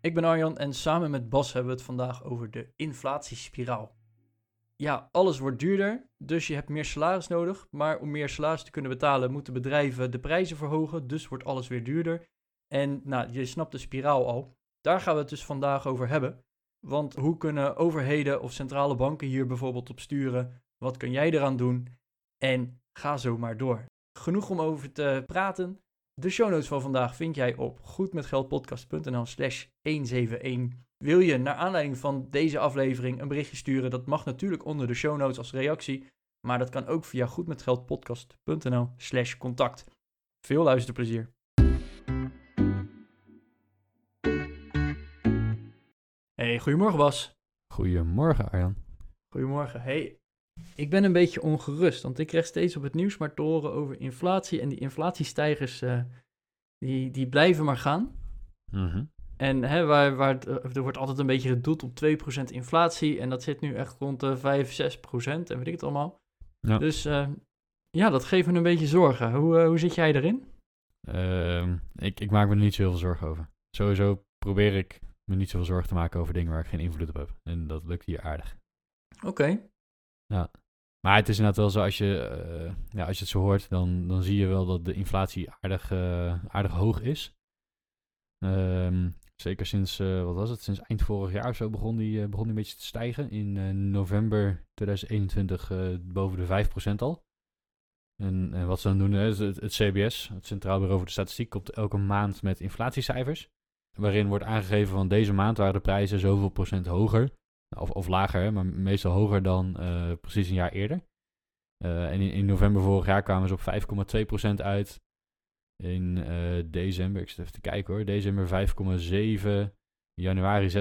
Ik ben Arjan en samen met Bas hebben we het vandaag over de inflatiespiraal. Ja, alles wordt duurder, dus je hebt meer salaris nodig. Maar om meer salaris te kunnen betalen, moeten bedrijven de prijzen verhogen. Dus wordt alles weer duurder. En nou, je snapt de spiraal al. Daar gaan we het dus vandaag over hebben. Want hoe kunnen overheden of centrale banken hier bijvoorbeeld op sturen? Wat kun jij eraan doen? En ga zo maar door. Genoeg om over te praten. De show notes van vandaag vind jij op goedmetgeldpodcast.nl slash 171. Wil je naar aanleiding van deze aflevering een berichtje sturen? Dat mag natuurlijk onder de show notes als reactie. Maar dat kan ook via goedmetgeldpodcast.nl slash contact. Veel luisterplezier. Hey, goedemorgen Bas. Goedemorgen Arjan. Goedemorgen. Hey, ik ben een beetje ongerust, want ik krijg steeds op het nieuws maar te horen over inflatie. En die inflatiestijgers, uh, die, die blijven maar gaan. Mhm. En hè, waar, waar het, uh, er wordt altijd een beetje gedoeld op 2% inflatie. En dat zit nu echt rond de 5, 6% en weet ik het allemaal. Ja. Dus uh, ja, dat geeft me een beetje zorgen. Hoe, hoe zit jij erin? Uh, ik, ik maak me er niet zo heel veel zorgen over. Sowieso probeer ik me niet zoveel zorgen te maken over dingen waar ik geen invloed op heb. En dat lukt hier aardig. Oké. Okay. Ja. Maar het is inderdaad wel zo, als je, uh, ja, als je het zo hoort, dan, dan zie je wel dat de inflatie aardig, uh, aardig hoog is. Um, zeker sinds, uh, wat was het, sinds eind vorig jaar of zo begon die, begon die een beetje te stijgen. In november 2021 boven de 5% al. En, en, wat ze dan doen, is het, het, CBS, het Centraal Bureau voor de Statistiek, komt elke maand met inflatiecijfers. Waarin wordt aangegeven van deze maand waren de prijzen zoveel procent hoger of, of lager, maar meestal hoger dan uh, precies een jaar eerder. Uh, en in, in, november vorig jaar kwamen ze op 5,2% uit. In uh, december, ik zit even te kijken hoor, december 5,7, januari 6,4,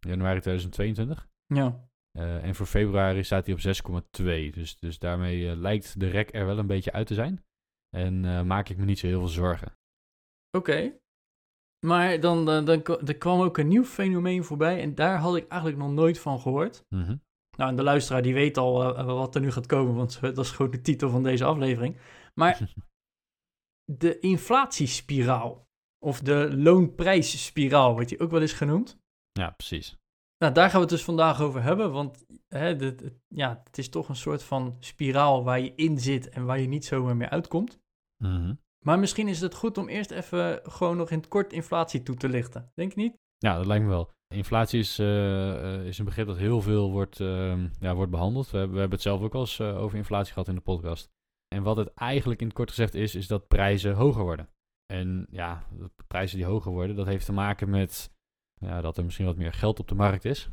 januari 2022. Ja. en voor februari staat hij op 6,2. Dus, dus daarmee lijkt de rek er wel een beetje uit te zijn. En maak ik me niet zo heel veel zorgen. Oké. Okay. Maar dan, dan, dan, er kwam ook een nieuw fenomeen voorbij en daar had ik eigenlijk nog nooit van gehoord. Mm -hmm. Nou, en de luisteraar die weet al uh, wat er nu gaat komen, want dat is gewoon de titel van deze aflevering. Maar de inflatiespiraal, of de loonprijsspiraal, wordt die ook wel eens genoemd. Ja, precies. Nou, daar gaan we het dus vandaag over hebben, want hè, de, de, ja, het is toch een soort van spiraal waar je in zit en waar je niet zomaar meer uitkomt. Mm -hmm. Maar misschien is het goed om eerst even gewoon nog in het kort inflatie toe te lichten. Denk je niet? Ja, dat lijkt me wel. Inflatie is, uh, is een begrip dat heel veel wordt, uh, ja, wordt behandeld. We hebben, we hebben het zelf ook al eens uh, over inflatie gehad in de podcast. En wat het eigenlijk in het kort gezegd is, is dat prijzen hoger worden. En ja, prijzen die hoger worden, dat heeft te maken met ja, dat er misschien wat meer geld op de markt is.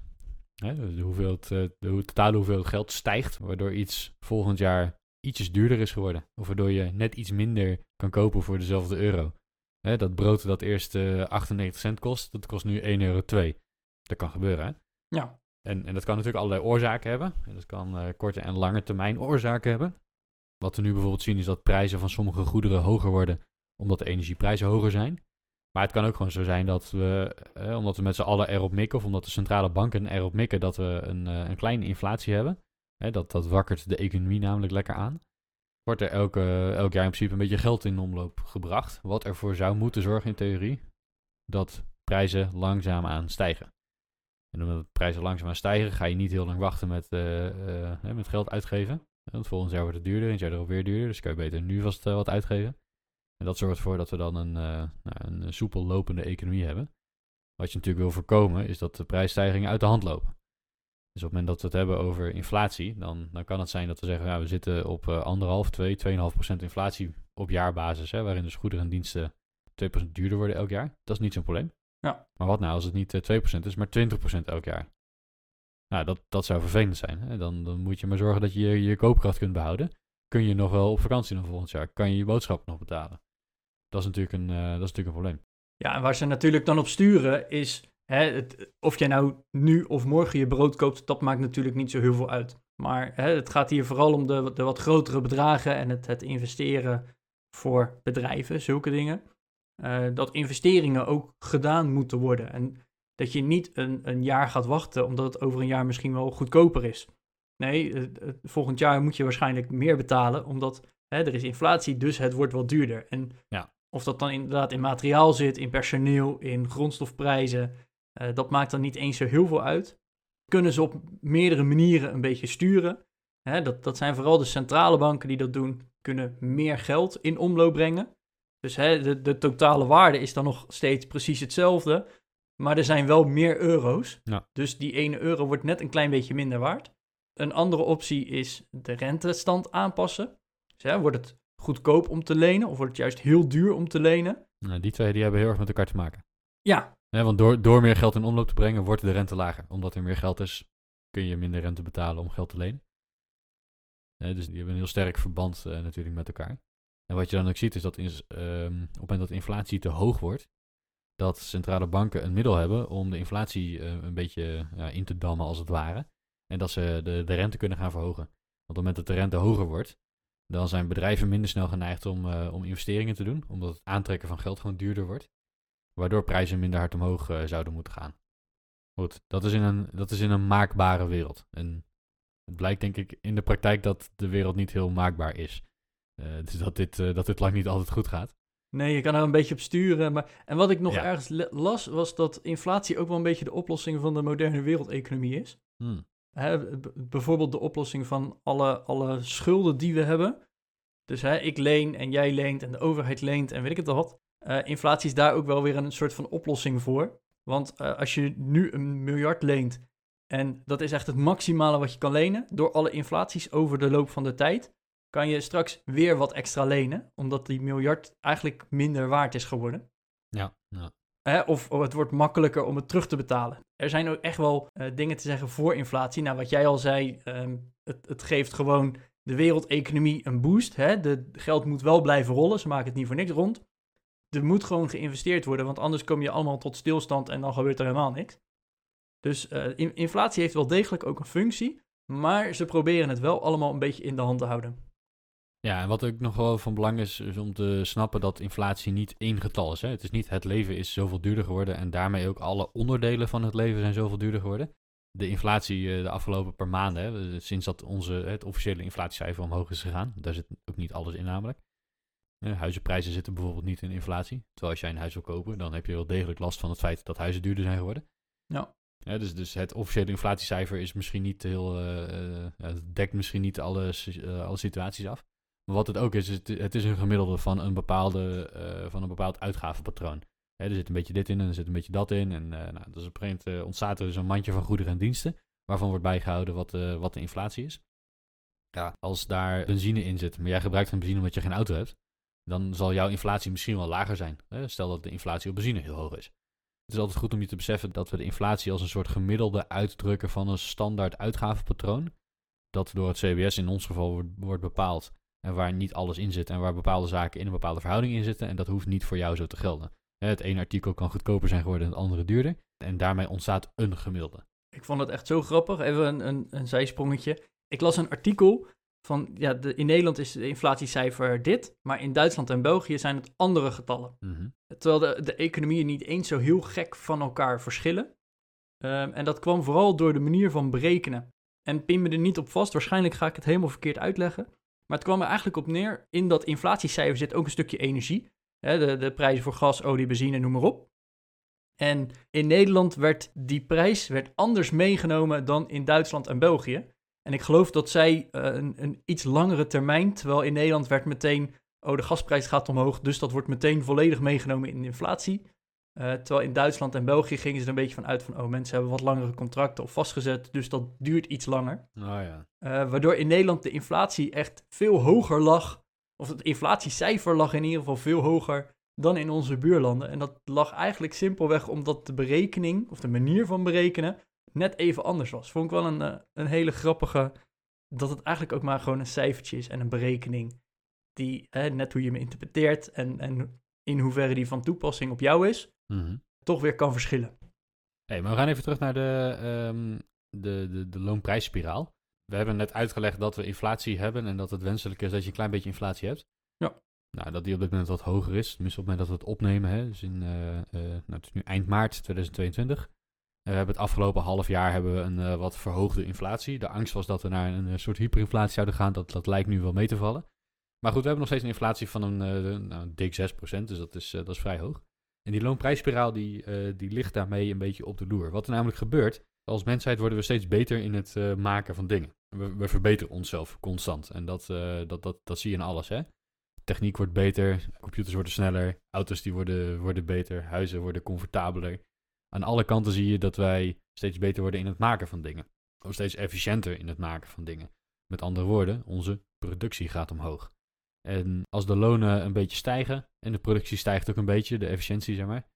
Hè, de, hoeveelheid, de totale hoeveelheid geld stijgt, waardoor iets volgend jaar ietsjes duurder is geworden. Of waardoor je net iets minder kan kopen voor dezelfde euro. Hè, dat brood dat eerst uh, 98 cent kost, dat kost nu 1,02 euro. Dat kan gebeuren, hè? Ja. En, en dat kan natuurlijk allerlei oorzaken hebben. En dat kan uh, korte en lange termijn oorzaken hebben. Wat we nu bijvoorbeeld zien is dat prijzen van sommige goederen hoger worden omdat de energieprijzen hoger zijn. Maar het kan ook gewoon zo zijn dat we, eh, omdat we met z'n allen erop mikken, of omdat de centrale banken erop mikken, dat we een, uh, een kleine inflatie hebben. Hè, dat, dat wakkert de economie namelijk lekker aan. Wordt er elke, elk jaar in principe een beetje geld in omloop gebracht. Wat ervoor zou moeten zorgen in theorie dat prijzen langzaamaan stijgen. En omdat prijzen langzaamaan stijgen, ga je niet heel lang wachten met, uh, uh, met geld uitgeven. Want volgend jaar wordt het duurder, en het jaar erop weer duurder. Dus kan je beter nu vast uh, wat uitgeven. En dat zorgt ervoor dat we dan een, nou, een soepel lopende economie hebben. Wat je natuurlijk wil voorkomen, is dat de prijsstijgingen uit de hand lopen. Dus op het moment dat we het hebben over inflatie, dan, dan kan het zijn dat we zeggen, ja, we zitten op uh, anderhalf, 2, 2,5% inflatie op jaarbasis, hè, waarin dus goederen en diensten 2% duurder worden elk jaar. Dat is niet zo'n probleem. Ja. Maar wat nou als het niet uh, 2% is, maar 20% elk jaar? Nou, dat, dat zou vervelend zijn. Hè? Dan, dan moet je maar zorgen dat je je koopkracht kunt behouden. Kun je nog wel op vakantie dan volgend jaar? Kan je je boodschappen nog betalen? Dat is natuurlijk een, uh, dat is natuurlijk een probleem. Ja, en waar ze natuurlijk dan op sturen is hè, het, of jij nou nu of morgen je brood koopt, dat maakt natuurlijk niet zo heel veel uit. Maar hè, het gaat hier vooral om de, de wat grotere bedragen en het, het investeren voor bedrijven, zulke dingen. Uh, dat investeringen ook gedaan moeten worden. En dat je niet een, een jaar gaat wachten omdat het over een jaar misschien wel goedkoper is. Nee, volgend jaar moet je waarschijnlijk meer betalen, omdat hè, er is inflatie, dus het wordt wat duurder. En ja. of dat dan inderdaad in materiaal zit, in personeel, in grondstofprijzen, uh, dat maakt dan niet eens zo heel veel uit. Kunnen ze op meerdere manieren een beetje sturen. Hè, dat, dat zijn vooral de centrale banken die dat doen, kunnen meer geld in omloop brengen. Dus hè, de, de totale waarde is dan nog steeds precies hetzelfde. Maar er zijn wel meer euro's. Ja. Dus die ene euro wordt net een klein beetje minder waard. Een andere optie is de rentestand aanpassen. Dus hè, wordt het goedkoop om te lenen of wordt het juist heel duur om te lenen? Nou, die twee die hebben heel erg met elkaar te maken. Ja. Want door, door meer geld in omloop te brengen, wordt de rente lager. Omdat er meer geld is, kun je minder rente betalen om geld te lenen. dus die hebben een heel sterk verband uh, natuurlijk met elkaar. En wat je dan ook ziet is dat um, op het moment dat inflatie te hoog wordt, dat centrale banken een middel hebben om de inflatie uh, een beetje in te dammen als het ware. En dat ze de, de rente kunnen gaan verhogen. Want op het moment dat de rente hoger wordt, dan zijn bedrijven minder snel geneigd om, uh, om investeringen te doen, omdat het aantrekken van geld gewoon duurder wordt. Waardoor prijzen minder hard omhoog zouden moeten gaan. Goed, dat is, in een, dat is in een maakbare wereld. En het blijkt denk ik in de praktijk dat de wereld niet heel maakbaar is. dus dat dit, dat dit lang niet altijd goed gaat. Nee, je kan er een beetje op sturen. Maar... En wat ik nog ergens las, was dat inflatie ook wel een beetje de oplossing van de moderne wereldeconomie is. Hmm. Hè, bijvoorbeeld de oplossing van alle, alle schulden die we hebben. Dus hè, ik leen en jij leent en de overheid leent en weet ik het al wat. Uh, inflatie is daar ook wel weer een soort van oplossing voor. Want uh, als je nu een miljard leent en dat is echt het maximale wat je kan lenen, door alle inflaties over de loop van de tijd, kan je straks weer wat extra lenen, omdat die miljard eigenlijk minder waard is geworden. Ja, ja. Hè, of, of, het wordt makkelijker om het terug te betalen. Er zijn ook echt wel uh, dingen te zeggen voor inflatie. Nou, wat jij al zei, um, het, het, geeft gewoon de wereldeconomie een boost. Hè? De geld moet wel blijven rollen, ze maken het niet voor niks rond. Er moet gewoon geïnvesteerd worden, want anders kom je allemaal tot stilstand en dan gebeurt er helemaal niks. Dus in, inflatie heeft wel degelijk ook een functie, maar ze proberen het wel allemaal een beetje in de hand te houden. Ja, en wat ook nog wel van belang is, is om te snappen dat inflatie niet één getal is. Hè? Het is niet het leven is zoveel duurder geworden en daarmee ook alle onderdelen van het leven zijn zoveel duurder geworden. De inflatie uh, de afgelopen paar maanden, hè, sinds dat onze, het officiële inflatiecijfer omhoog is gegaan, daar zit ook niet alles in namelijk. Uh, huizenprijzen zitten bijvoorbeeld niet in inflatie. Terwijl als jij een huis wil kopen, dan heb je wel degelijk last van het feit dat huizen duurder zijn geworden. Ja. Ja, dus, dus het officiële inflatiecijfer is misschien niet heel, uh, dekt misschien niet alle, alle situaties af. Maar wat het ook is, is het, het is een gemiddelde van een, bepaalde, uh, van een bepaald uitgavenpatroon. Hè, er zit een beetje dit in en er zit een beetje dat in. En nou, dus op een gegeven moment ontstaat er dus een mandje van goederen en diensten, waarvan wordt bijgehouden wat, wat de inflatie is. Ja, als daar benzine in zit, maar jij gebruikt geen benzine omdat je geen auto hebt, dan zal jouw inflatie misschien wel lager zijn. Stel dat de inflatie op benzine heel hoog is. Het is altijd goed om je te beseffen dat we de inflatie als een soort gemiddelde uitdrukken van een standaard uitgavenpatroon, dat door het CBS in ons geval wordt, wordt bepaald, en waar niet alles in zit en waar bepaalde zaken in een bepaalde verhouding in zitten. En dat hoeft niet voor jou zo te gelden. Het ene artikel kan goedkoper zijn geworden en het andere duurder. En daarmee ontstaat een gemiddelde. Ik vond het echt zo grappig. Even een, een, een zijsprongetje. Ik las een artikel van, ja, de, in Nederland is de inflatiecijfer dit, maar in Duitsland en België zijn het andere getallen. Mm -hmm. Terwijl de, de economieën niet eens zo heel gek van elkaar verschillen. Um, en dat kwam vooral door de manier van berekenen. En pin me er niet op vast, waarschijnlijk ga ik het helemaal verkeerd uitleggen. Maar het kwam er eigenlijk op neer, in dat inflatiecijfer zit ook een stukje energie. Hè, de, de prijzen voor gas, olie, benzine, noem maar op. En in Nederland werd die prijs werd anders meegenomen dan in Duitsland en België. En ik geloof dat zij uh, een, een, iets langere termijn, terwijl in Nederland werd meteen, oh de gasprijs gaat omhoog, dus dat wordt meteen volledig meegenomen in de inflatie. Uh, terwijl in Duitsland en België gingen ze er een beetje van uit van, oh mensen hebben wat langere contracten of vastgezet, dus dat duurt iets langer. Oh ja. Uh, waardoor in Nederland de inflatie echt veel hoger lag, of het inflatiecijfer lag in ieder geval veel hoger dan in onze buurlanden. En dat lag eigenlijk simpelweg omdat de berekening, of de manier van berekenen, net even anders was. Vond ik wel een, uh, een hele grappige, dat het eigenlijk ook maar gewoon een cijfertje is en een berekening die, net hoe je hem interpreteert en, en in hoeverre die van toepassing op jou is, mm -hmm. toch weer kan verschillen. Hey, maar we gaan even terug naar de, ehm, de, de, de loonprijsspiraal. We hebben net uitgelegd dat we inflatie hebben en dat het wenselijk is dat je een klein beetje inflatie hebt. Ja. Nou, dat die op dit moment wat hoger is. Tenminste op het moment dat we het opnemen. Hè. Dus in, eh, eh, nou, het is nu eind maart 2022. En we hebben het afgelopen half jaar hebben we een eh, wat verhoogde inflatie. De angst was dat we naar een, eh, soort hyperinflatie zouden gaan. Dat, dat lijkt nu wel mee te vallen. Maar goed, we hebben nog steeds een inflatie van een, eh, nou, dik 6%. Dus dat is, eh, dat is vrij hoog. En die loonprijsspiraal die, eh, die ligt daarmee een beetje op de loer. Wat er namelijk gebeurt, als mensheid worden we steeds beter in het eh, maken van dingen. We, verbeteren onszelf constant. En dat, eh, dat, dat, dat zie je in alles. Hè? Techniek wordt beter, computers worden sneller, auto's die worden, worden beter, huizen worden comfortabeler. Aan alle kanten zie je dat wij steeds beter worden in het maken van dingen. Of steeds efficiënter in het maken van dingen. Met andere woorden, onze productie gaat omhoog. En als de lonen een beetje stijgen en de productie stijgt ook een beetje, de efficiëntie zeg maar,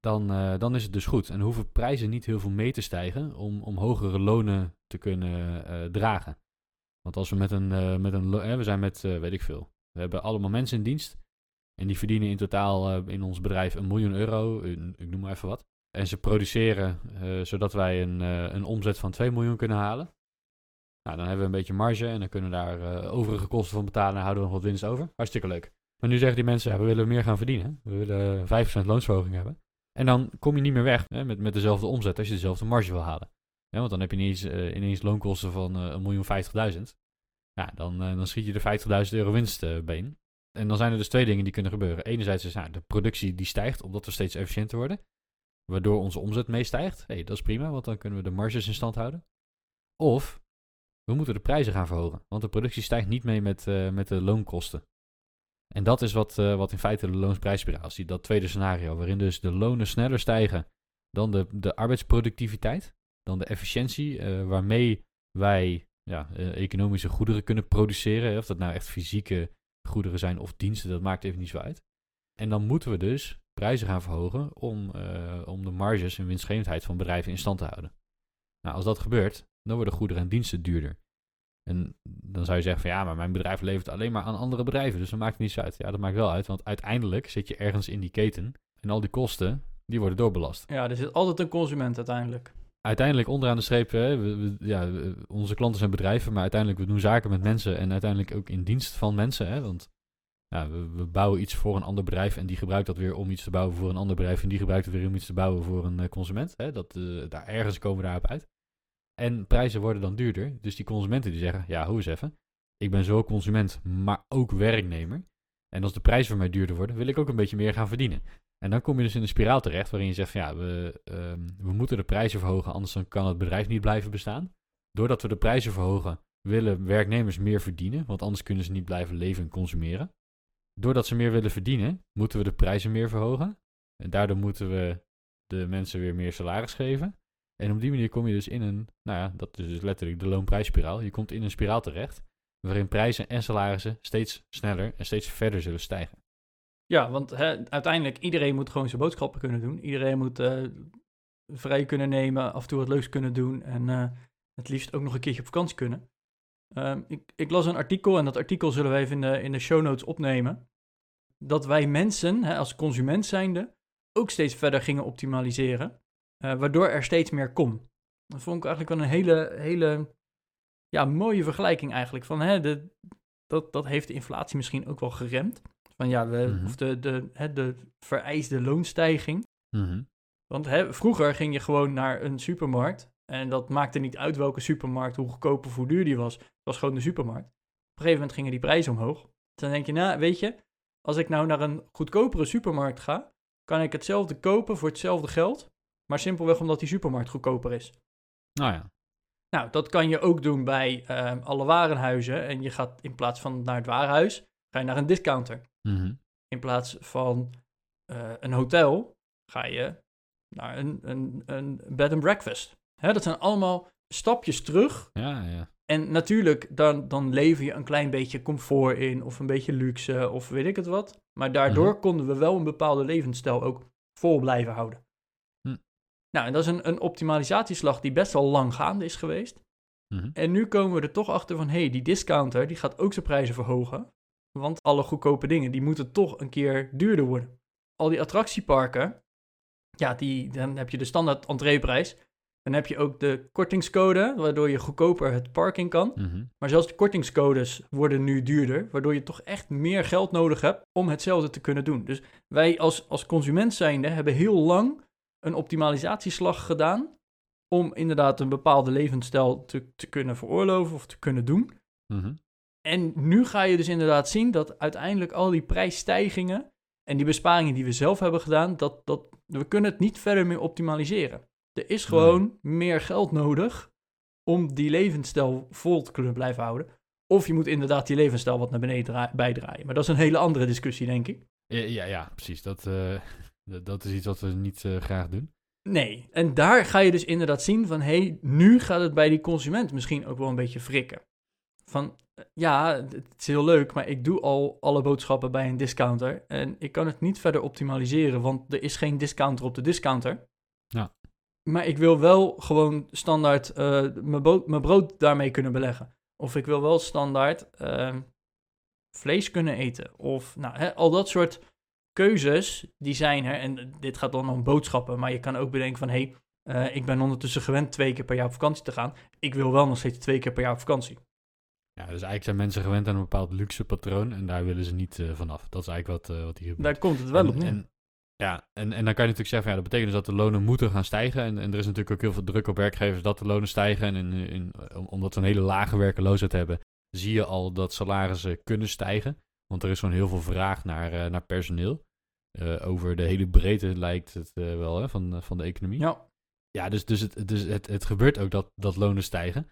dan, eh, dan is het dus goed. En hoeven prijzen niet heel veel mee te stijgen om, om hogere lonen te kunnen eh, dragen. Want als we met een, eh, met een we zijn met, weet ik veel, we hebben allemaal mensen in dienst. En die verdienen in totaal in ons bedrijf een miljoen euro, ik noem maar even wat. En ze produceren eh, zodat wij een, eh, een omzet van 2 miljoen kunnen halen. Nou, dan hebben we een beetje marge en dan kunnen we daar eh, overige kosten van betalen en houden we nog wat winst over. Hartstikke leuk. Maar nu zeggen die mensen, we willen meer gaan verdienen. We willen 5% loonsverhoging hebben. En dan kom je niet meer weg hè, met, met dezelfde omzet als je dezelfde marge wil halen. Want dan heb je ineens, loonkosten van een miljoen 50.000. Ja, dan, dan schiet je er 50.000 euro winst in. En dan zijn er dus twee dingen die kunnen gebeuren. Enerzijds is nou, de productie die stijgt, omdat we steeds efficiënter worden. Waardoor onze omzet meestijgt. hey, dat is prima, want dan kunnen we de marges in stand houden. Of we moeten de prijzen gaan verhogen. Want de productie stijgt niet mee met, eh, met de loonkosten. En dat is wat, eh, wat in feite de loonsprijsspiraal is. Dat tweede scenario, waarin dus de lonen sneller stijgen dan de, de arbeidsproductiviteit, dan de efficiëntie eh, waarmee wij ja, economische goederen kunnen produceren. Of dat nou echt fysieke goederen zijn of diensten, dat maakt even niet zo uit. En dan moeten we dus prijzen gaan verhogen om, eh, om de marges en winstgevendheid van bedrijven in stand te houden. Nou, als dat gebeurt, dan worden goederen en diensten duurder. En dan zou je zeggen van ja, maar mijn bedrijf levert alleen maar aan andere bedrijven, dus dat maakt niet zo uit. Ja, dat maakt wel uit, want uiteindelijk zit je ergens in die keten en al die kosten, die worden doorbelast. Ja, er zit altijd een consument uiteindelijk. Uiteindelijk onderaan de streep, hè, we- we- ja, onze klanten zijn bedrijven, maar uiteindelijk we doen zaken met mensen en uiteindelijk ook in dienst van mensen. Hè, want we, we bouwen iets voor een ander bedrijf en die gebruikt dat weer om iets te bouwen voor een ander bedrijf en die gebruikt het weer om iets te bouwen voor een eh, consument. Hè, dat, eh, daar ergens komen we daarop uit. En prijzen worden dan duurder. Dus die consumenten die zeggen, ja, hoe eens even. Ik ben zowel consument, maar ook werknemer. En als de prijzen voor mij duurder worden, wil ik ook een beetje meer gaan verdienen. En dan kom je dus in een spiraal terecht waarin je zegt ja, we, ehm, we moeten de prijzen verhogen, anders kan het bedrijf niet blijven bestaan. Doordat we de prijzen verhogen, willen werknemers meer verdienen, want anders kunnen ze niet blijven leven en consumeren. Doordat ze meer willen verdienen, moeten we de prijzen meer verhogen. En daardoor moeten we de mensen weer meer salaris geven. En op die manier kom je dus in een, nou ja, dat is dus letterlijk de loonprijsspiraal. Je komt in een spiraal terecht, waarin prijzen en salarissen steeds sneller en steeds verder zullen stijgen. Ja, want hè, uiteindelijk iedereen moet gewoon zijn boodschappen kunnen doen. Iedereen moet eh, vrij kunnen nemen, af en toe wat leuks kunnen doen en eh, het liefst ook nog een keertje op vakantie kunnen. Ehm, ik, ik las een artikel en dat artikel zullen we even in de, in de show notes opnemen. Dat wij mensen, hè, als consument zijnde, ook steeds verder gingen optimaliseren, eh, waardoor er steeds meer kon. Dat vond ik eigenlijk wel een hele, hele ja, mooie vergelijking eigenlijk. Van, hè, de, dat, dat heeft de inflatie misschien ook wel geremd. Van ja, we, Mhm. of de, de, hè, de vereiste loonstijging. Mhm. Want hè, vroeger ging je gewoon naar een supermarkt. En dat maakte niet uit welke supermarkt, hoe goedkoop of hoe duur die was. Het was gewoon de supermarkt. Op een gegeven moment gingen die prijzen omhoog. Dan denk je, nou weet je, als ik nou naar een goedkopere supermarkt ga, kan ik hetzelfde kopen voor hetzelfde geld. Maar simpelweg omdat die supermarkt goedkoper is. Nou ja. Nou, dat kan je ook doen bij ehm, alle warenhuizen. En je gaat in plaats van naar het warenhuis, ga je naar een discounter. Mhm. In plaats van eh, een hotel ga je naar een, een, een bed and breakfast. Hè, dat zijn allemaal stapjes terug. Ja, ja. En natuurlijk, dan, dan lever je een klein beetje comfort in, of een beetje luxe, of weet ik het wat. Maar daardoor Mhm. konden we wel een bepaalde levensstijl ook vol blijven houden. Hm. Nou, en dat is een, een optimalisatieslag die best wel lang gaande is geweest. Mhm. En nu komen we er toch achter van, hé, hey, die discounter die gaat ook zijn prijzen verhogen. Want alle goedkope dingen, die moeten toch een keer duurder worden. Al die attractieparken, ja, die, dan heb je de standaard entreeprijs. Dan heb je ook de kortingscode, waardoor je goedkoper het parking kan. Mhm. Maar zelfs de kortingscodes worden nu duurder, waardoor je toch echt meer geld nodig hebt om hetzelfde te kunnen doen. Dus wij als, als consument zijnde hebben heel lang een optimalisatieslag gedaan om inderdaad een bepaalde levensstijl te, te kunnen veroorloven of te kunnen doen. Mhm. En nu ga je dus inderdaad zien dat uiteindelijk al die prijsstijgingen en die besparingen die we zelf hebben gedaan, dat, dat we kunnen het niet verder meer optimaliseren. Er is gewoon meer geld nodig om die levensstijl vol te kunnen blijven houden. Of je moet inderdaad die levensstijl wat naar beneden dra- bijdraaien. Maar dat is een hele andere discussie, denk ik. Ja, ja, ja, precies. Dat, eh, dat, dat is iets wat we niet eh, graag doen. Nee, en daar ga je dus inderdaad zien van, hé, hey, nu gaat het bij die consument misschien ook wel een beetje frikken. Van, eh, ja, het is heel leuk, maar ik doe al alle boodschappen bij een discounter en ik kan het niet verder optimaliseren, want er is geen discounter op de discounter. Ja. Maar ik wil wel gewoon standaard eh, mijn, brood daarmee kunnen beleggen. Of ik wil wel standaard ehm, vlees kunnen eten. Of nou, hè, al dat soort keuzes, die zijn er. En dit gaat dan om boodschappen, maar je kan ook bedenken van... hé, hey, eh, ik ben ondertussen gewend twee keer per jaar op vakantie te gaan. Ik wil wel nog steeds twee keer per jaar op vakantie. Ja, dus eigenlijk zijn mensen gewend aan een bepaald luxe patroon en daar willen ze niet eh, vanaf. Dat is eigenlijk wat, wat hier gebeurt. Daar komt het wel en, op neer. en- ja, en, en dan kan je natuurlijk zeggen, van, ja, dat betekent dus dat de lonen moeten gaan stijgen. En, en er is natuurlijk ook heel veel druk op werkgevers dat de lonen stijgen. En in, in, om- omdat we een hele lage werkeloosheid hebben, zie je al dat salarissen kunnen stijgen. Want er is gewoon heel veel vraag naar, eh, naar personeel. Eh, over de hele breedte lijkt het eh, wel hè, van, van de economie. ja, Ja, dus, dus, het, dus het, het gebeurt ook dat, dat lonen stijgen.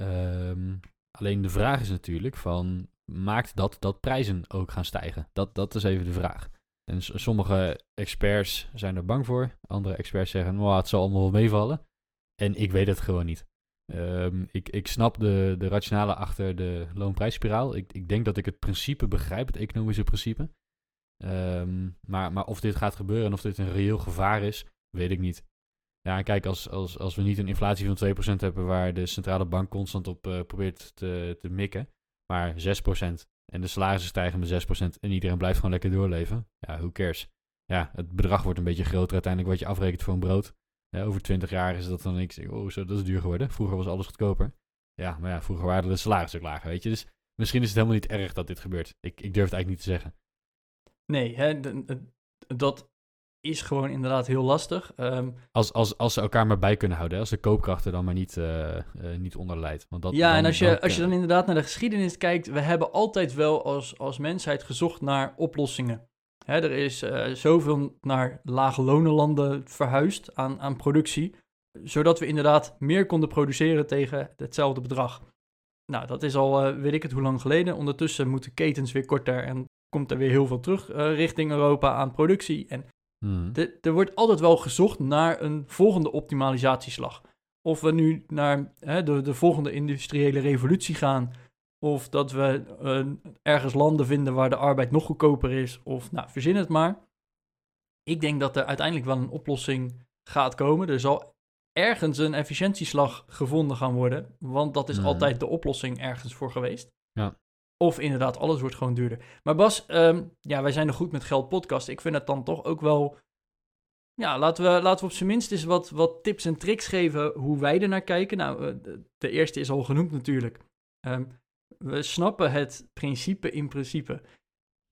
Ehm, alleen de vraag is natuurlijk van, maakt dat dat prijzen ook gaan stijgen? Dat, dat is even de vraag. En sommige experts zijn er bang voor. Andere experts zeggen, "Wow, het zal allemaal wel meevallen. En ik weet het gewoon niet. Ehm, ik, ik snap de, de rationale achter de loonprijsspiraal. Ik, ik denk dat ik het principe begrijp, het economische principe. Ehm, maar, maar of dit gaat gebeuren en of dit een reëel gevaar is, weet ik niet. Ja, kijk, als, als, als we niet een inflatie van 2% hebben waar de centrale bank constant op eh, probeert te, te mikken, maar 6% en de salarissen stijgen met 6% en iedereen blijft gewoon lekker doorleven, ja, who cares? Ja, het bedrag wordt een beetje groter uiteindelijk wat je afrekent voor een brood. Over 20 jaar is dat dan niks. Oh, zo, dat is duur geworden. Vroeger was alles goedkoper. Ja, maar ja, vroeger waren de salarissen ook lager, weet je. Dus misschien is het helemaal niet erg dat dit gebeurt. Ik, ik durf het eigenlijk niet te zeggen. nee, hè, dat is gewoon inderdaad heel lastig. Ehm, Als, als, als ze elkaar maar bij kunnen houden. hè. Als de koopkracht er dan maar niet, eh, eh, niet onder leidt. Want dat, ja, en als je, dan- als je dan inderdaad naar de geschiedenis kijkt, we hebben altijd wel als, als mensheid gezocht naar oplossingen. Hè, er is eh, zoveel naar lage lonenlanden verhuisd aan, aan productie, zodat we inderdaad meer konden produceren tegen hetzelfde bedrag. Nou, dat is al, eh, weet ik het hoe lang geleden. Ondertussen moeten ketens weer korter en komt er weer heel veel terug eh, richting Europa aan productie. En Hmm. de- er wordt altijd wel gezocht naar een volgende optimalisatieslag. Of we nu naar hè, de, de volgende industriële revolutie gaan. Of dat we ergens landen vinden waar de arbeid nog goedkoper is. Of nou, verzin het maar. Ik denk dat er uiteindelijk wel een oplossing gaat komen. Er zal ergens een efficiëntieslag gevonden gaan worden. Want dat is Mhm. altijd de oplossing ergens voor geweest. Ja. Of inderdaad, alles wordt gewoon duurder. Maar Bas, ehm, ja, wij zijn de Goed met Geld podcast. Ik vind het dan toch ook wel... Ja, laten we, laten we op zijn minst eens wat, wat tips en tricks geven hoe wij er naar kijken. Nou, eh, de, de eerste is al genoemd natuurlijk. Ehm, we snappen het principe in principe.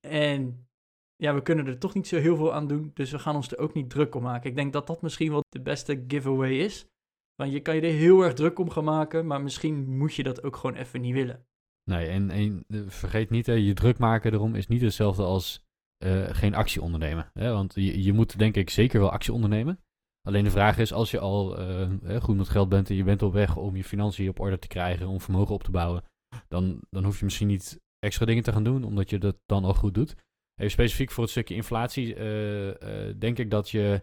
En ja, we kunnen er toch niet zo heel veel aan doen. Dus we gaan ons er ook niet druk om maken. Ik denk dat dat misschien wel de beste giveaway is. Want je kan je er heel erg druk om gaan maken. Maar misschien moet je dat ook gewoon even niet willen. Nee, en, en vergeet niet, hè, je druk maken erom is niet hetzelfde als eh, geen actie ondernemen. Hè? Want je, je moet denk ik zeker wel actie ondernemen. Alleen de vraag is, als je al eh, goed met geld bent en je bent op weg om je financiën op orde te krijgen, om vermogen op te bouwen, dan, dan hoef je misschien niet extra dingen te gaan doen, omdat je dat dan al goed doet. Even specifiek voor het stukje inflatie, eh, denk ik dat je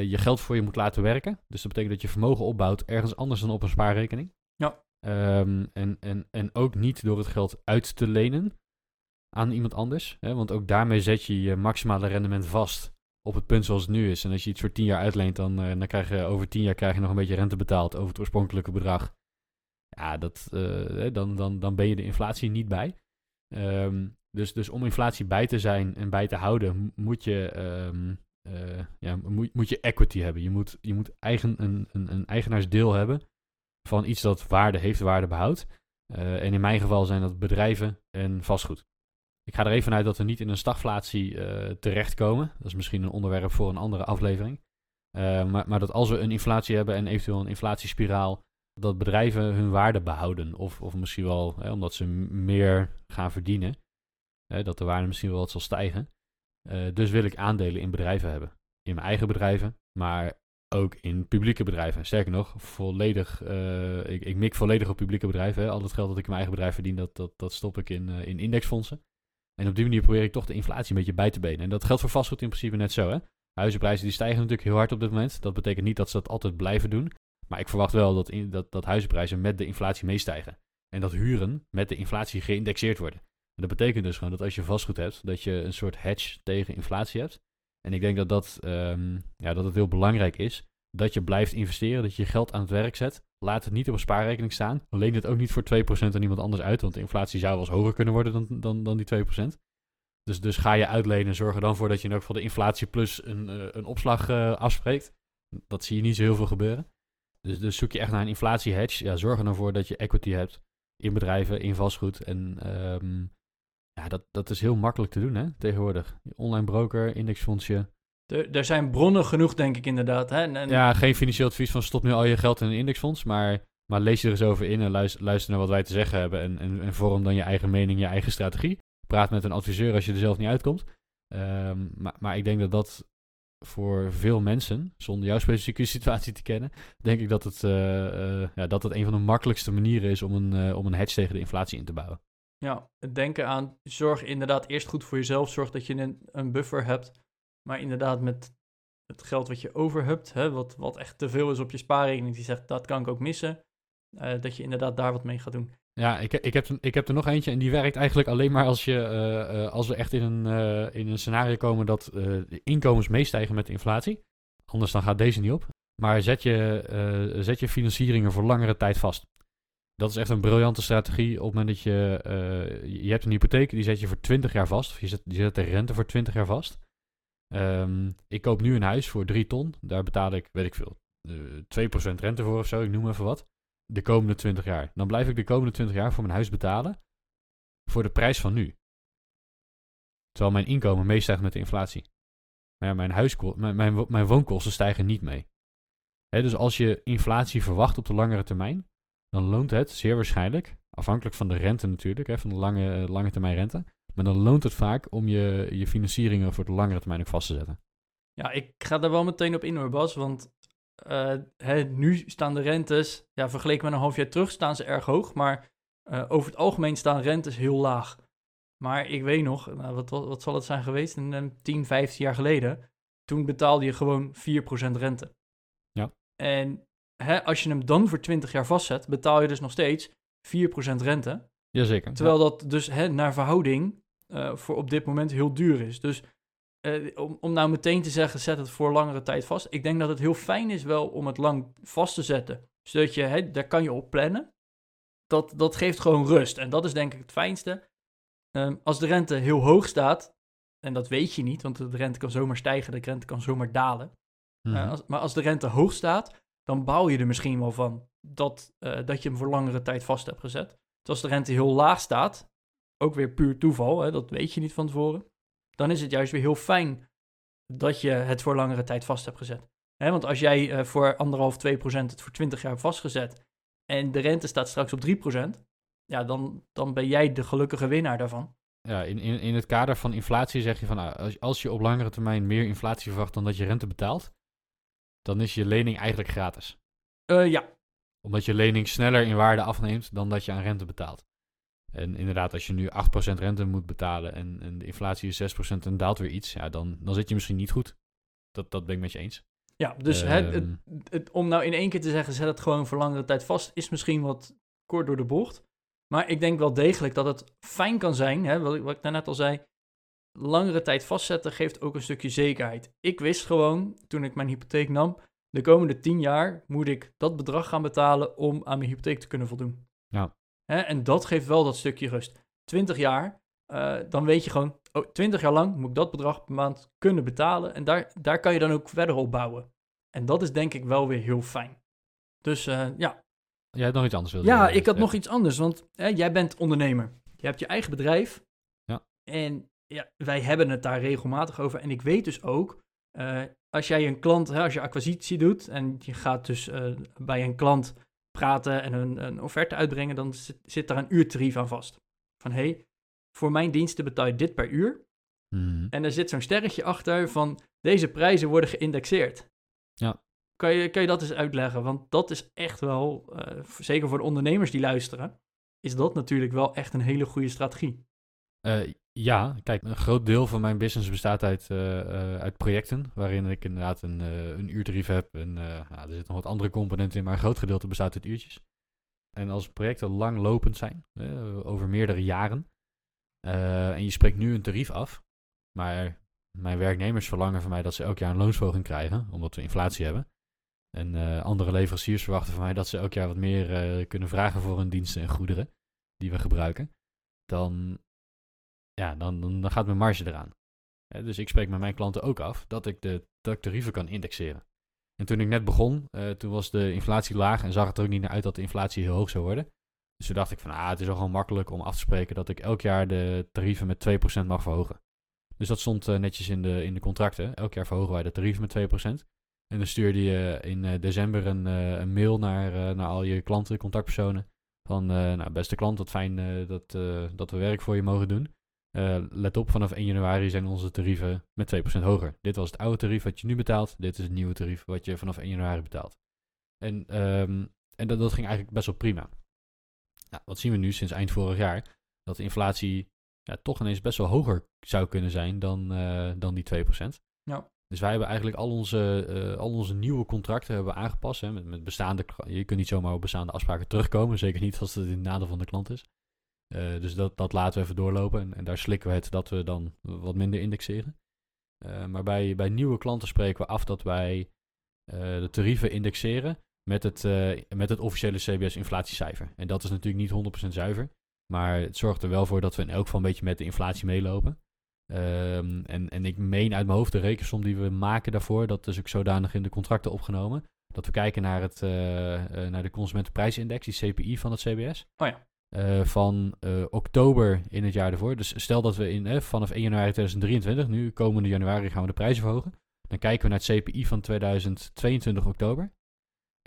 je geld voor je moet laten werken. Dus dat betekent dat je vermogen opbouwt ergens anders dan op een spaarrekening. Ja. Ehm, en, en, en ook niet door het geld uit te lenen aan iemand anders. Hè? Want ook daarmee zet je je maximale rendement vast op het punt zoals het nu is. En als je iets voor 10 jaar uitleent, dan, eh, dan krijg je over 10 jaar krijg je nog een beetje rente betaald over het oorspronkelijke bedrag. Ja, dat, eh, dan, dan, dan ben je de inflatie niet bij. Ehm, dus, dus om inflatie bij te zijn en bij te houden, moet je, ehm, eh, ja, moet, moet je equity hebben. Je moet, je moet eigen, een, een, een eigenaarsdeel hebben van iets dat waarde heeft, waarde behoudt. Eh, en in mijn geval zijn dat bedrijven en vastgoed. Ik ga er even uit dat we niet in een stagflatie uh, terechtkomen. Dat is misschien een onderwerp voor een andere aflevering. maar, maar dat als we een inflatie hebben en eventueel een inflatiespiraal, dat bedrijven hun waarde behouden. Of, of misschien wel hè, omdat ze meer gaan verdienen, hè, dat de waarde misschien wel wat zal stijgen. Dus wil ik aandelen in bedrijven hebben. In mijn eigen bedrijven, maar ook in publieke bedrijven. Sterker nog, volledig, uh, ik, ik mik volledig op publieke bedrijven. Hè. Al het geld dat ik in mijn eigen bedrijf verdien, dat, dat, dat stop ik in, uh, in indexfondsen. En op die manier probeer ik toch de inflatie een beetje bij te benen. En dat geldt voor vastgoed in principe net zo. Hè. Huizenprijzen die stijgen natuurlijk heel hard op dit moment. Dat betekent niet dat ze dat altijd blijven doen. Maar ik verwacht wel dat, in, dat, dat huizenprijzen met de inflatie meestijgen. En dat huren met de inflatie geïndexeerd worden. En dat betekent dus gewoon dat als je vastgoed hebt, dat je een soort hedge tegen inflatie hebt. En ik denk dat, dat, um, ja, dat het heel belangrijk is dat je blijft investeren, dat je geld aan het werk zet. Laat het niet op een spaarrekening staan. Leen het ook niet voor 2% aan iemand anders uit, want de inflatie zou wel eens hoger kunnen worden dan, dan, dan die 2%. Dus, dus ga je uitlenen, zorg er dan voor dat je in elk geval de inflatie plus een, uh, een opslag uh, afspreekt. Dat zie je niet zo heel veel gebeuren. Dus, dus zoek je echt naar een inflatie hedge. Ja, zorg er dan voor dat je equity hebt in bedrijven, in vastgoed. En um, ja, dat, dat is heel makkelijk te doen hè, tegenwoordig. Online broker, indexfondsje. Er, er zijn bronnen genoeg, denk ik inderdaad. Hè? En, en... Ja, geen financieel advies van stop nu al je geld in een indexfonds. Maar, maar lees je er eens over in en luister, luister naar wat wij te zeggen hebben. En, en, en vorm dan je eigen mening, je eigen strategie. Praat met een adviseur als je er zelf niet uitkomt. Um, maar, maar ik denk dat dat voor veel mensen, zonder jouw specifieke situatie te kennen, denk ik dat het, uh, uh, ja, dat het een van de makkelijkste manieren is om een, uh, om een hedge tegen de inflatie in te bouwen. Ja, denken aan, zorg inderdaad eerst goed voor jezelf, zorg dat je een, een buffer hebt, maar inderdaad met het geld wat je over hebt, hè, wat, wat echt te veel is op je spaarrekening, die zegt dat kan ik ook missen, dat je inderdaad daar wat mee gaat doen. Ja, ik, ik, heb, ik heb er nog eentje en die werkt eigenlijk alleen maar als, je, uh, uh, als we echt in een, in een scenario komen dat de inkomens meestijgen met de inflatie. Anders dan gaat deze niet op. Maar zet je, zet je financieringen voor langere tijd vast. Dat is echt een briljante strategie. Op het moment dat je, je hebt een hypotheek, die zet je voor 20 jaar vast. Of je zet, je zet de rente voor 20 jaar vast. Um, ik koop nu een huis voor 3 ton. Daar betaal ik, weet ik veel, 2% rente voor of zo. Ik noem even wat de komende 20 jaar. Dan blijf ik de komende 20 jaar voor mijn huis betalen voor de prijs van nu. Terwijl mijn inkomen meestijgt met de inflatie. Maar ja, mijn, huisko mijn, mijn, woonkosten stijgen niet mee. Dus als je inflatie verwacht op de langere termijn, dan loont het zeer waarschijnlijk, afhankelijk van de rente natuurlijk, he, van de lange, lange termijn rente, maar dan loont het vaak om je, je financieringen voor de langere termijn ook vast te zetten. Ja, ik ga daar wel meteen op in hoor, Bas, want uh, hè, nu staan de rentes, ja, vergeleken met een half jaar terug, staan ze erg hoog. Maar uh, over het algemeen staan rentes heel laag. Maar ik weet nog, nou, wat, wat, wat, zal het zijn geweest? In, 10, 15 jaar geleden. Toen betaalde je gewoon 4% rente. Ja. En hè, als je hem dan voor 20 jaar vastzet, betaal je dus nog steeds 4% rente. Jazeker. Terwijl ja. dat dus hè, naar verhouding uh, voor op dit moment heel duur is. Dus uh, om, om nou meteen te zeggen, zet het voor langere tijd vast. Ik denk dat het heel fijn is wel om het lang vast te zetten. Zodat je, hè, daar kan je op plannen. Dat, dat geeft gewoon rust. En dat is denk ik het fijnste. Um, als de rente heel hoog staat, en dat weet je niet, want de rente kan zomaar stijgen, de rente kan zomaar dalen. Mm -hmm. uh, als, maar als de rente hoog staat, dan bouw je er misschien wel van dat, uh, dat je hem voor langere tijd vast hebt gezet. Dus als de rente heel laag staat, ook weer puur toeval, hè, dat weet je niet van tevoren dan is het juist weer heel fijn dat je het voor langere tijd vast hebt gezet. He, want als jij uh, voor anderhalf, 2 procent het voor 20 jaar hebt vastgezet en de rente staat straks op 3 procent, ja, dan, dan ben jij de gelukkige winnaar daarvan. Ja, in, in, in het kader van inflatie zeg je van nou, als, als je op langere termijn meer inflatie verwacht dan dat je rente betaalt, dan is je lening eigenlijk gratis. Uh, ja. Omdat je lening sneller in waarde afneemt dan dat je aan rente betaalt. En inderdaad, als je nu 8% rente moet betalen en, en de inflatie is 6% en daalt weer iets, ja, dan, dan zit je misschien niet goed. Dat, dat ben ik met je eens. Ja, dus um, het, het, het, om nou in één keer te zeggen, zet het gewoon voor langere tijd vast, is misschien wat kort door de bocht. Maar ik denk wel degelijk dat het fijn kan zijn, hè, wat, ik, wat ik daarnet al zei, langere tijd vastzetten geeft ook een stukje zekerheid. Ik wist gewoon, toen ik mijn hypotheek nam, de komende 10 jaar moet ik dat bedrag gaan betalen om aan mijn hypotheek te kunnen voldoen. Ja. Hè, en dat geeft wel dat stukje rust. 20 jaar, uh, dan weet je gewoon, oh, 20 jaar lang moet ik dat bedrag per maand kunnen betalen. En daar, daar kan je dan ook verder op bouwen. En dat is denk ik wel weer heel fijn. Dus eh, ja. Jij hebt nog iets anders wilde Ja, ik had ja. nog iets anders. Want hè, jij bent ondernemer. Je hebt je eigen bedrijf. Ja. En ja, wij hebben het daar regelmatig over. En ik weet dus ook, eh, als jij een klant, hè, als je acquisitie doet en je gaat dus eh, bij een klant praten en een, een offerte uitbrengen, dan zit, zit daar een uurtarief aan vast. Van hé, hey, voor mijn diensten betaal je dit per uur. Mhm. En er zit zo'n sterretje achter van deze prijzen worden geïndexeerd. Ja. Kan je, kan je dat eens uitleggen? Want dat is echt wel, eh, zeker voor de ondernemers die luisteren, is dat natuurlijk wel echt een hele goede strategie. Eh, ja, kijk, een groot deel van mijn business bestaat uit, eh, eh, uit projecten, waarin ik inderdaad een, een uurtarief heb. En ja, er zitten nog wat andere componenten in, maar een groot gedeelte bestaat uit uurtjes. En als projecten langlopend zijn, over meerdere jaren, en je spreekt nu een tarief af, maar mijn werknemers verlangen van mij dat ze elk jaar een loonsverhoging krijgen, omdat we inflatie hebben. En andere leveranciers verwachten van mij dat ze elk jaar wat meer kunnen vragen voor hun diensten en goederen die we gebruiken. Dan ja, dan, dan, gaat mijn marge eraan. Dus ik spreek met mijn klanten ook af dat ik de dat tarieven kan indexeren. En toen ik net begon, eh, toen was de inflatie laag en zag het er ook niet naar uit dat de inflatie heel hoog zou worden. Dus toen dacht ik van, ah, het is wel gewoon makkelijk om af te spreken dat ik elk jaar de tarieven met 2% mag verhogen. Dus dat stond eh, netjes in de, in de contracten. Elk jaar verhogen wij de tarieven met 2%. En dan stuurde je in eh, december een, een mail naar, naar al je klanten, contactpersonen. Van, nou, beste klant, wat fijn dat, dat we werk voor je mogen doen. Eh, let op, vanaf 1 januari zijn onze tarieven met 2% hoger. Dit was het oude tarief wat je nu betaalt. Dit is het nieuwe tarief wat je vanaf 1 januari betaalt. En, ehm, en dat, dat ging eigenlijk best wel prima. Nou, wat zien we nu sinds eind vorig jaar? Dat de inflatie ja, toch ineens best wel hoger zou kunnen zijn dan, eh, dan die 2%. Ja. Dus wij hebben eigenlijk al onze, eh, al onze nieuwe contracten hebben aangepast. Hè, met, met bestaande, je kunt niet zomaar op bestaande afspraken terugkomen. Zeker niet als het in het nadeel van de klant is. Eh, dus dat, dat laten we even doorlopen. En, en daar slikken we het dat we dan wat minder indexeren. Eh, maar bij, bij nieuwe klanten spreken we af dat wij eh, de tarieven indexeren met het, met het officiële CBS-inflatiecijfer. En dat is natuurlijk niet 100% zuiver. Maar het zorgt er wel voor dat we in elk geval een beetje met de inflatie meelopen. Ehm, en, en ik meen uit mijn hoofd de rekensom die we maken daarvoor, dat is ook zodanig in de contracten opgenomen. Dat we kijken naar, het, naar de consumentenprijsindex, die CPI van het CBS. Oh ja. Eh, van eh, oktober in het jaar ervoor. Dus stel dat we in, eh, vanaf 1 januari 2023, nu komende januari gaan we de prijzen verhogen. Dan kijken we naar het CPI van 2022 oktober.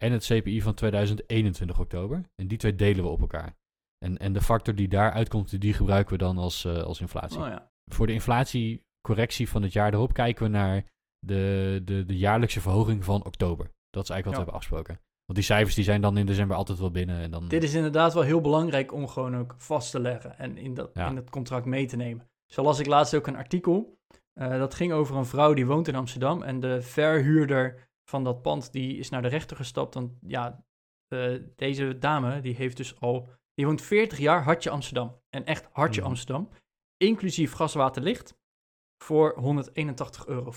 En het CPI van 2021 oktober. En die twee delen we op elkaar. En, en de factor die daaruit komt, die gebruiken we dan als, als inflatie. Oh ja. Voor de inflatiecorrectie van het jaar erop kijken we naar de, de, de jaarlijkse verhoging van oktober. Dat is eigenlijk wat Ja. we hebben afgesproken. Want die cijfers die zijn dan in december altijd wel binnen. En dan, Dit is inderdaad wel heel belangrijk om gewoon ook vast te leggen en in, dat, Ja. in het contract mee te nemen. Zo las ik laatst ook een artikel. eh, dat ging over een vrouw die woont in Amsterdam. En de verhuurder van dat pand die is naar de rechter gestapt. Want ja, eh, deze dame die heeft dus al... Die woont 40 jaar hartje Amsterdam. En echt hartje Mhm. Amsterdam. Inclusief gas, water, licht. Voor 181,50 euro.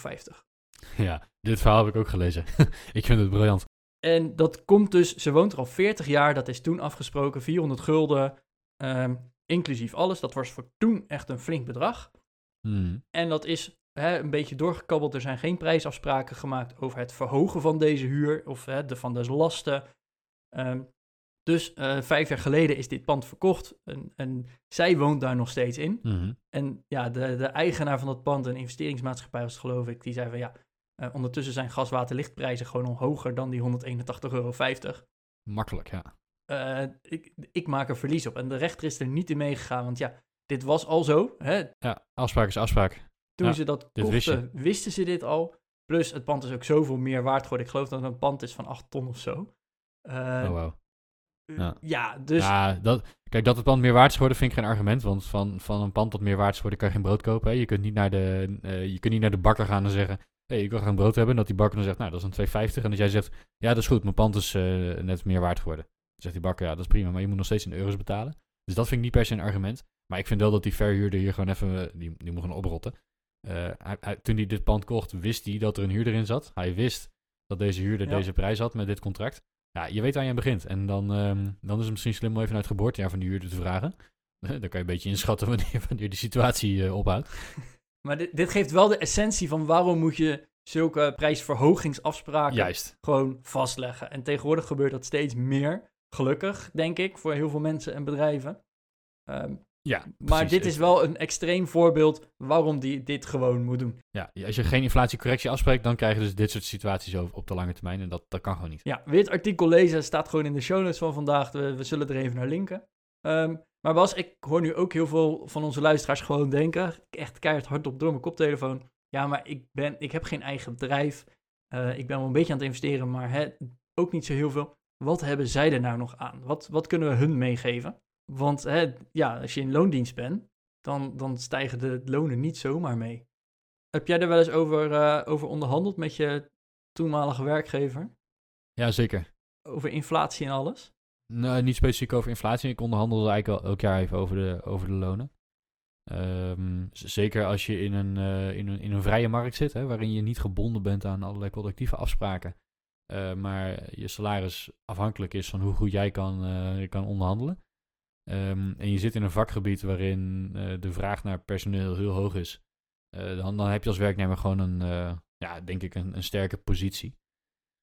Ja, dit verhaal heb ik ook gelezen. ik vind het briljant. En dat komt dus, ze woont er al 40 jaar, dat is toen afgesproken, 400 gulden, ehm, inclusief alles. Dat was voor toen echt een flink bedrag. Hmm. En dat is hè, een beetje doorgekabbeld, er zijn geen prijsafspraken gemaakt over het verhogen van deze huur of hè, de, van de lasten. Ehm, dus eh, vijf jaar geleden is dit pand verkocht en, en zij woont daar nog steeds in. Mhm. En ja, de, de eigenaar van dat pand, een investeringsmaatschappij was het, geloof ik, die zei van ja, eh, ondertussen zijn gas, water, lichtprijzen gewoon al hoger dan die 181,50 euro. Makkelijk, ja. Eh, ik, ik maak er verlies op. En de rechter is er niet in meegegaan, want ja, dit was al zo. Hè? Ja, afspraak is afspraak. Toen Ja, ze dat wist kochten, wisten ze dit al. Plus, het pand is ook zoveel meer waard geworden. Ik geloof dat het een pand is van 8 ton of zo. Eh, oh, wow. ja. ja. dus Ja, dat, kijk, dat het pand meer waard is geworden vind ik geen argument. Want van, van een pand dat meer waard is geworden kan je geen brood kopen. Hè. Je, kunt niet naar de, je kunt niet naar de bakker gaan en zeggen... Hey, ik wil graag een brood hebben. En dat die bakker dan zegt, nou, dat is een 2,50. En dat jij zegt, ja, dat is goed. Mijn pand is eh, net meer waard geworden. Dan zegt die bakker, ja, dat is prima. Maar je moet nog steeds in euro's betalen. Dus dat vind ik niet per se een argument. Maar ik vind wel dat die verhuurder hier gewoon even... eh, Die, die moet gewoon oprotten. Eh, hij, hij- toen hij dit pand kocht, wist hij dat er een huurder in zat. Hij wist dat deze huurder Ja. deze prijs had met dit contract. Ja, je weet waar je aan begint. En dan, ehm, dan is het misschien slim om even naar het geboortejaar van die huurder te vragen. Dan kan je een beetje inschatten wanneer, wanneer die situatie eh, ophoudt. Maar dit, dit geeft wel de essentie van waarom moet je zulke prijsverhogingsafspraken Juist. gewoon vastleggen. En tegenwoordig gebeurt dat steeds meer, gelukkig, denk ik, voor heel veel mensen en bedrijven. Ehm, Ja, maar dit is wel een extreem voorbeeld waarom die dit gewoon moet doen. Ja, als je geen inflatiecorrectie afspreekt, dan krijg je dus dit soort situaties op, op de lange termijn. En dat, dat kan gewoon niet. Ja, het artikel lezen, staat gewoon in de show notes van vandaag. We, we zullen er even naar linken. Ehm, maar Bas, ik hoor nu ook heel veel van onze luisteraars gewoon denken, echt keihard hardop door mijn koptelefoon. Ja, maar ik, ben, ik heb geen eigen bedrijf. Eh, ik ben wel een beetje aan het investeren, maar hè, ook niet zo heel veel. Wat hebben zij er nou nog aan? Wat, wat kunnen we hun meegeven? Want hè, ja, als je in loondienst bent, dan, dan stijgen de lonen niet zomaar mee. Heb jij er wel eens over, eh, over onderhandeld met je toenmalige werkgever? Ja, zeker. Over inflatie en alles? Nou, niet specifiek over inflatie. Ik onderhandelde eigenlijk elk jaar even over de, over de lonen. Ehm, zeker als je in een, eh, in, een, in een vrije markt zit, hè, waarin je niet gebonden bent aan allerlei collectieve afspraken. eh, maar je salaris afhankelijk is van hoe goed jij kan, eh, kan onderhandelen. Ehm, en je zit in een vakgebied waarin de vraag naar personeel heel hoog is. dan, dan heb je als werknemer gewoon een, ja, denk ik, een, een sterke positie.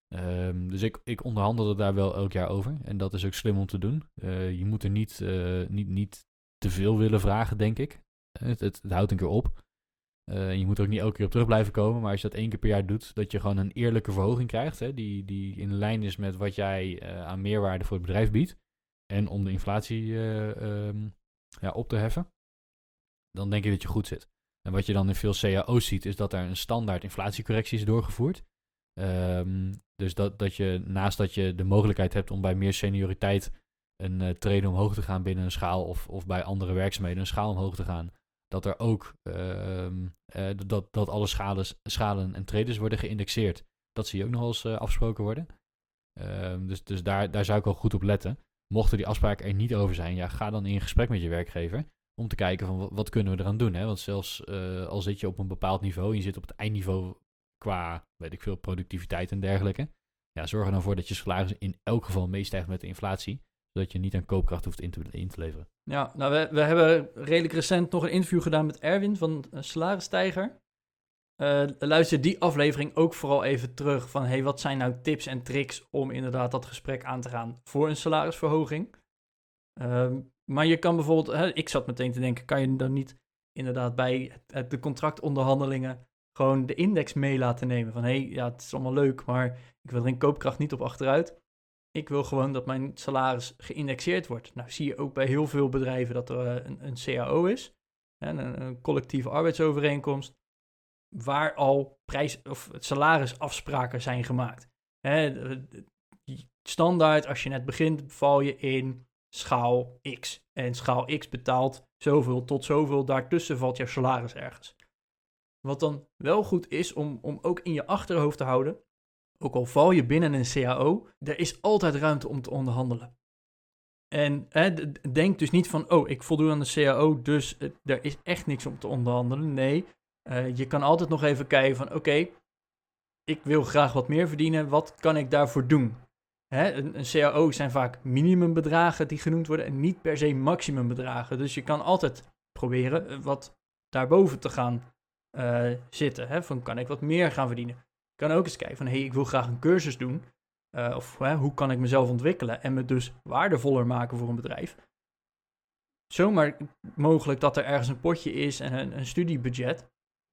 Ehm, dus ik, ik onderhandelde daar wel elk jaar over. En dat is ook slim om te doen. Eh, je moet er niet, eh, niet, niet te veel willen vragen, denk ik. Het, het, houdt een keer op. Eh, je moet er ook niet elke keer op terug blijven komen. Maar als je dat één keer per jaar doet, dat je gewoon een eerlijke verhoging krijgt. Hè, die, die in lijn is met wat jij aan meerwaarde voor het bedrijf biedt. En om de inflatie eh, ehm, ja, op te heffen. Dan denk ik dat je goed zit. En wat je dan in veel cao's ziet, is dat er een standaard inflatiecorrectie is doorgevoerd. Ehm, dus dat, dat je naast dat je de mogelijkheid hebt om bij meer senioriteit een uh, treden omhoog te gaan binnen een schaal of, of bij andere werkzaamheden een schaal omhoog te gaan, dat er ook ehm, eh, dat, dat alle schalen, schalen en traders worden geïndexeerd. Dat zie je ook nog wel eens uh, afgesproken worden. Ehm, dus dus daar, daar zou ik al goed op letten. Mochten die afspraken er niet over zijn, ja, ga dan in gesprek met je werkgever om te kijken van wat, kunnen we eraan doen. Hè? Want zelfs al zit je op een bepaald niveau en je zit op het eindniveau qua, weet ik veel, productiviteit en dergelijke. Ja, zorg er dan voor dat je salaris in elk geval meestijgt met de inflatie. Zodat je niet aan koopkracht hoeft in te, leveren. Ja, nou, we, we hebben redelijk recent nog een interview gedaan met Erwin van Salarisstijger. Uh, luister die aflevering ook vooral even terug van, hey, wat zijn nou tips en tricks om inderdaad dat gesprek aan te gaan voor een salarisverhoging? Uh, maar je kan bijvoorbeeld, hè, ik zat meteen te denken, kan je dan niet inderdaad bij de contractonderhandelingen gewoon de index mee laten nemen? Van, hé, hey, ja, het is allemaal leuk, maar ik wil er in koopkracht niet op achteruit. Ik wil gewoon dat mijn salaris geïndexeerd wordt. Nou, zie je ook bij heel veel bedrijven dat er uh, een, een, CAO is, een, een collectieve arbeidsovereenkomst, waar al prijs- of salarisafspraken zijn gemaakt. Standaard, als je net begint, val je in schaal X. En schaal X betaalt zoveel tot zoveel, daartussen valt jouw salaris ergens. Wat dan wel goed is om, om ook in je achterhoofd te houden, ook al val je binnen een CAO, er is altijd ruimte om te onderhandelen. En hè, denk dus niet van, oh, ik voldoe aan de CAO, dus uh, er is echt niks om te onderhandelen. Nee, uh, je kan altijd nog even kijken van, oké, ik wil graag wat meer verdienen, wat kan ik daarvoor doen? Hè, een, een CAO zijn vaak minimumbedragen die genoemd worden en niet per se maximumbedragen. Dus je kan altijd proberen wat daarboven te gaan uh, zitten. Hè, van kan ik wat meer gaan verdienen? Je kan ook eens kijken van hé, hey, ik wil graag een cursus doen. Uh, of hè, hoe kan ik mezelf ontwikkelen en me dus waardevoller maken voor een bedrijf. Zomaar mogelijk dat er ergens een potje is en een, een studiebudget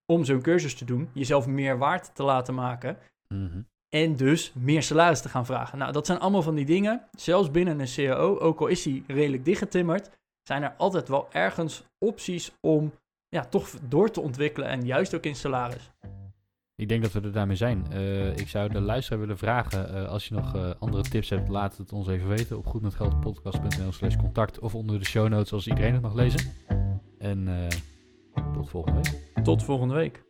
om zo'n cursus te doen, jezelf meer waard te laten maken. Mm -hmm. En dus meer salaris te gaan vragen. Nou, dat zijn allemaal van die dingen. Zelfs binnen een CAO, ook al is die redelijk dichtgetimmerd, zijn er altijd wel ergens opties om ja, toch door te ontwikkelen. En juist ook in salaris. Ik denk dat we er daarmee zijn. Uh, ik zou de luisteraar willen vragen, uh, als je nog uh, andere tips hebt, laat het ons even weten op goedmetgeldpodcast.nl slash contact of onder de show notes als iedereen het mag lezen. En tot volgende week. Tot volgende week.